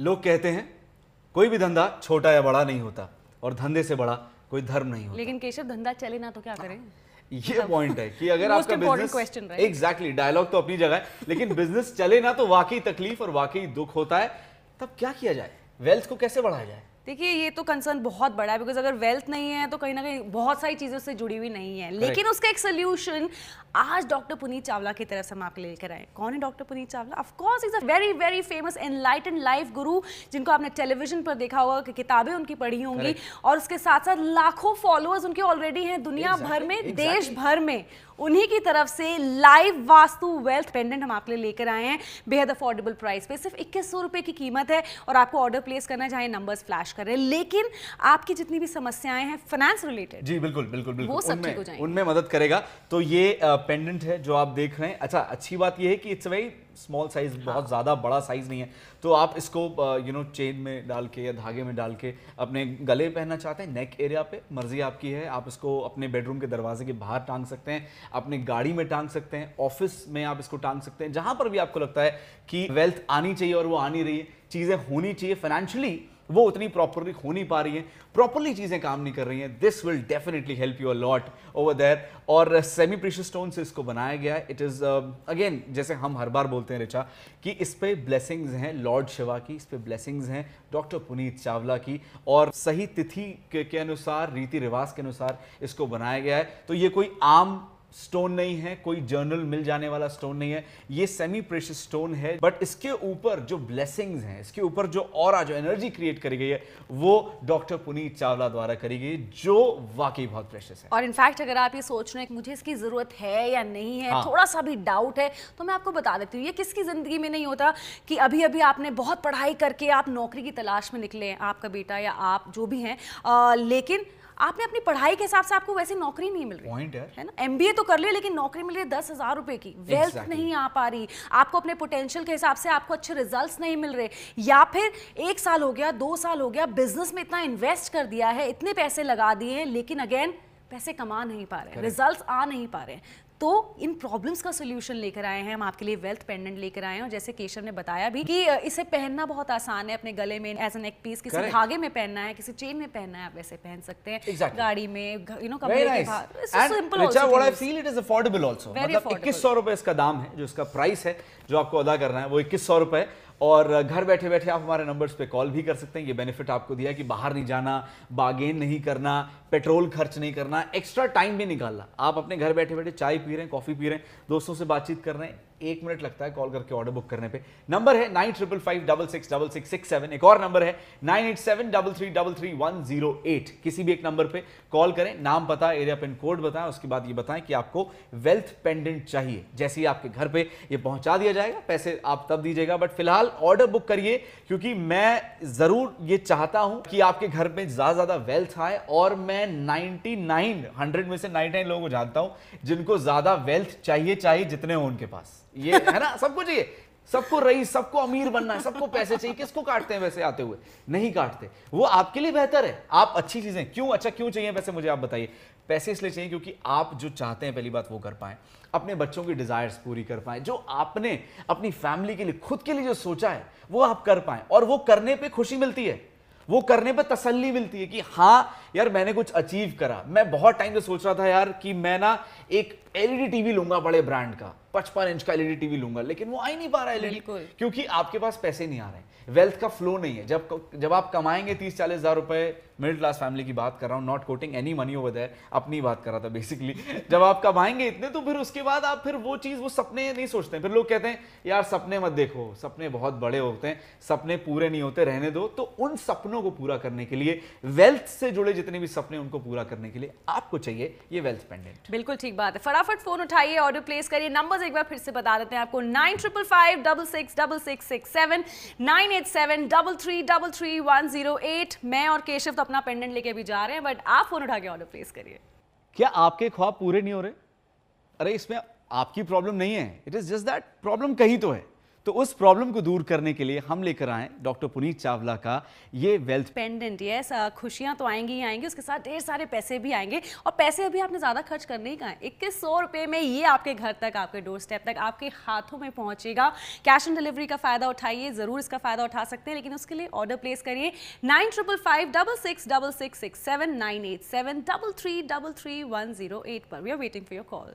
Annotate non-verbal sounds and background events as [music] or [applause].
लोग कहते हैं कोई भी धंधा छोटा या बड़ा नहीं होता और धंधे से बड़ा कोई धर्म नहीं होता। लेकिन केशव धंधा चले ना तो क्या करें? ये पॉइंट है कि अगर [laughs] आपका बिज़नेस क्वेश्चन? एग्जैक्टली डायलॉग तो अपनी जगह है लेकिन बिज़नेस चले ना तो वाकई तकलीफ़ और वाकई दुख होता है तब क्या किया जाए? वेल्थ को कैसे बढ़ाया जाए? देखिए ये तो कंसर्न बहुत बड़ा है बिकॉज़ अगर वेल्थ नहीं है तो कहीं ना कहीं बहुत सारी चीज़ों से जुड़ी हुई नहीं है। लेकिन उसका एक सोल्यूशन आज डॉक्टर पुनीत चावला की तरफ़ से हम आपके लेकर आए कौन है doctor Puneet Chawla of course is a very very famous enlighten life guru जिनको आपने टेलीविज़न पर देखा होगा कि किताबें उनकी पढ़ी होंगी और उसके साथ साथ लाखों फॉलोअर्स उनके ऑलरेडी हैं दुनिया exactly. भर में Exactly, देश भर में। उन्हीं की तरफ़ से लाइव वास्तु वेल्थ पेंडेंट हम आपके लिए लेकर आए हैं। बेहद अफोर्डेबल प्राइस पे। सिर्फ़ इक्कीस सौ रुपए की कीमत है और आपको ऑर्डर प्लेस करना चाहे नंबर नंबर्स फ्लैश कर रहे हैं। लेकिन आपकी जितनी भी समस्याएँ हैं फाइनेंस रिलेटेड जी बिल्कुल बिल्कुल बिल्कुल। वो सब उनमें- ठीक हो जाएँगे। उनमें मदद करेगा। तो ये पेंडेंट है जो आप देख रहे हैं। अच्छा अच्छी बात यह है कि इट्स वेरी स्मॉल साइज़ हाँ। बहुत ज़्यादा बड़ा साइज़ नहीं है तो आप इसको यू नो चेन में डाल के या धागे में डाल के अपने गले पहनना चाहते हैं नेक एरिया पे मर्ज़ी आपकी है आप इसको अपने बेडरूम के दरवाजे के बाहर टांग सकते हैं अपने गाड़ी में टांग सकते हैं ऑफ़िस में आप इसको टांग सकते हैं जहाँ पर भी आपको लगता है कि वेल्थ आनी चाहिए और वो आनी रही है चीज़ें होनी चाहिए फाइनेंशियली वो उतनी प्रॉपरली हो नहीं पा रही है। प्रॉपरली चीज़ें काम नहीं कर रही हैं। This will definitely help you a lot over there और सेमी प्रीशियस स्टोन से इसको बनाया गया है। इट इज़ अगेन जैसे हम हर बार बोलते हैं रिचा कि इस पे ब्लेसिंग्स हैं लॉर्ड शिवा की इस पे ब्लेसिंग्स हैं डॉक्टर पुनीत चावला की। और सही तिथि के, के अनुसार रीति रिवाज के अनुसार इसको बनाया गया है। तो ये कोई आम स्टोन नहीं है कोई जर्नल मिल जाने वाला स्टोन नहीं है ये सेमी प्रेशियस स्टोन है बट इसके ऊपर जो ब्लेसिंग्स हैं इसके ऊपर जो और जो एनर्जी क्रिएट करी गई है वो डॉक्टर पुनीत चावला द्वारा करी गई जो वाकई बहुत प्रेशियस है और इनफैक्ट अगर आप ये सोच रहे हैं कि मुझे इसकी ज़रूरत है या नहीं है हाँ। थोड़ा सा भी डाउट है तो मैं आपको बता देती हूँ ये किसकी ज़िंदगी में नहीं होता कि अभी अभी आपने बहुत पढ़ाई करके आप नौकरी की तलाश में निकले आपका बेटा या आप जो भी हैं लेकिन आपने अपनी पढ़ाई के हिसाब से आपको वैसे नौकरी नहीं मिल रही। पॉइंट है। है ना? एमबीए तो कर लिया लेकिन नौकरी मिल रही है दस हज़ार रुपए की। Wealth Exactly. नहीं आ पा रही। आपको अपने पोटेंशियल के हिसाब से आपको अच्छे रिज़ल्ट नहीं मिल रहे। या फिर एक साल हो गया दो साल हो गया बिज़नेस में इतना इन्वेस्ट कर दिया है इतने पैसे लगा दिए हैं लेकिन अगेन पैसे कमा नहीं पा रहे। रिज़ल्ट आ नहीं पा रहे। तो इन प्रॉब्लम्स का सोल्यूशन लेकर आए हैं हम आपके लिए वेल्थ पेंडेंट लेकर आए हैं और जैसे केशव ने बताया भी कि इसे पहनना बहुत आसान है अपने गले में एज एन नेक पीस किसी Correct. धागे में पहनना है किसी चेन में पहनना है आप वैसे पहन सकते हैं Exactly. गाड़ी में यू नो कपड़े के. बाहर I use. feel it is affordable also. Very मतलब affordable. इक्कीस सौ रुपए इसका दाम है जो इसका प्राइस है जो आपको अदा करना है वो इक्कीस सौ रुपए और घर बैठे बैठे आप हमारे नंबर्स पे कॉल भी कर सकते हैं। ये बेनिफिट आपको दिया कि बाहर नहीं जाना बागेन नहीं करना पेट्रोल खर्च नहीं करना एक्स्ट्रा टाइम भी निकालना। आप अपने घर बैठे बैठे चाय पी रहे हैं कॉफ़ी पी रहे हैं, दोस्तों से बातचीत कर रहे हैं एक मिनट लगता है कॉल करके ऑर्डर बुक करने पे। नंबर है nine triple five double six double six six seven. एक और नंबर है nine eight seven double three double three one zero eight. किसी भी एक नंबर पे कॉल करें, नाम पता एरिया पिन कोड बताएँ, उसके बाद ये बताएँ कि आपको वेल्थ पेंडेंट चाहिए। जैसे ही आपके घर पे ये पहुँचा दिया जाएगा, पैसे आप तब दीजिएगा। बट फ़िलहाल ऑर्डर बुक करिए, क्योंकि मैं ज़रूर ये चाहता हूँ कि आपके घर में ज़्यादा ज़्यादा वेल्थ आए और मैं 99 100 में से 99 लोगों को जानता हूँ जिनको ज़्यादा वेल्थ चाहिए चाहिए जितने हो उनके पास। ये है ना, सबको चाहिए। सबको रईस, सबको अमीर बनना है, सबको पैसे चाहिए। किसको काटते हैं वैसे आते हुए? नहीं काटते। वो आपके लिए बेहतर है। आप अच्छी चीज़ें, क्यों अच्छा क्यों चाहिए? वैसे मुझे आप बताइए। पैसे इसलिए चाहिए क्योंकि आप जो चाहते हैं, पहली बात वो कर पाए। अपने बच्चों की डिजायर्स पूरी कर पाए। जो आपने अपनी फैमिली के लिए, खुद के लिए जो सोचा है, वो आप कर पाए। और वो करने पर खुशी मिलती है। वो करने पर तसल्ली मिलती है कि हाँ यार मैंने कुछ अचीव करा। मैं बहुत टाइम से सोच रहा था यार कि मैं ना एक एलईडी टीवी लूँगा बड़े ब्रांड का पचपन इंच का एलईडी टीवी लूँगा लेकिन वो आ ही नहीं पा रहा है एलईडी क्योंकि आपके पास पैसे नहीं आ रहे। हैं वेल्थ का फ्लो नहीं है। जब जब आप कमाएँगे तीस चालीस हज़ार रुपए मिडिल क्लास फैमिली की बात कर रहा हूँ not quoting any money over there अपनी बात कर रहा था बेसिकली [laughs] जब आप कमाएँगे इतने तो फिर उसके बाद आप फिर वो चीज़, वो सपने नहीं सोचते। हैं। फिर लोग कहते हैं, यार, सपने मत देखो। सपने बहुत बड़े होते हैं। सपने पूरे नहीं होते, रहने दो। तो उन सपनों को पूरा करने के लिए वेल्थ से जुड़े जितने भी सपने उनको पूरा करने के लिए आपको चाहिए ये वेल्थ पेंडेंट बिल्कुल ठीक बात है। फटाफट फ़ोन उठाइए ऑर्डर प्लेस करिए। नंबर एक बार फिर से बता देते हैं आपको। Nine triple five double six double six six seven nine eight seven double three double three one zero eight. मैं और केशव तो अपना पेंडेंट लेके भी जा रहे हैं बट आप फ़ोन उठा के ऑर्डर प्लेस करिए। क्या आपके ख्वाब पूरे नहीं हो रहे? अरे, इसमें आपकी प्रॉब्लम नहीं है। It is just that problem कहीं तो है। तो उस प्रॉब्लम को दूर करने के लिए हम लेकर आए डॉक्टर पुनीत चावला का ये वेल्थ पेंडेंट यस खुशियाँ तो आएँगी ही आएँगी उसके साथ ढेर सारे पैसे भी आएँगे और पैसे अभी आपने ज़्यादा खर्च करने ही कहा इक्कीस सौ रुपये में ये आपके घर तक आपके डोर स्टेप तक आपके हाथों में पहुंचेगा कैश ऑन डिलीवरी का फ़ायदा उठाइए ज़रूर इसका फ़ायदा उठा सकते हैं लेकिन उसके लिए ऑर्डर प्लेस करिए nine triple five double six double six six seven nine eight seven double three double three one zero eight पर we are waiting for your call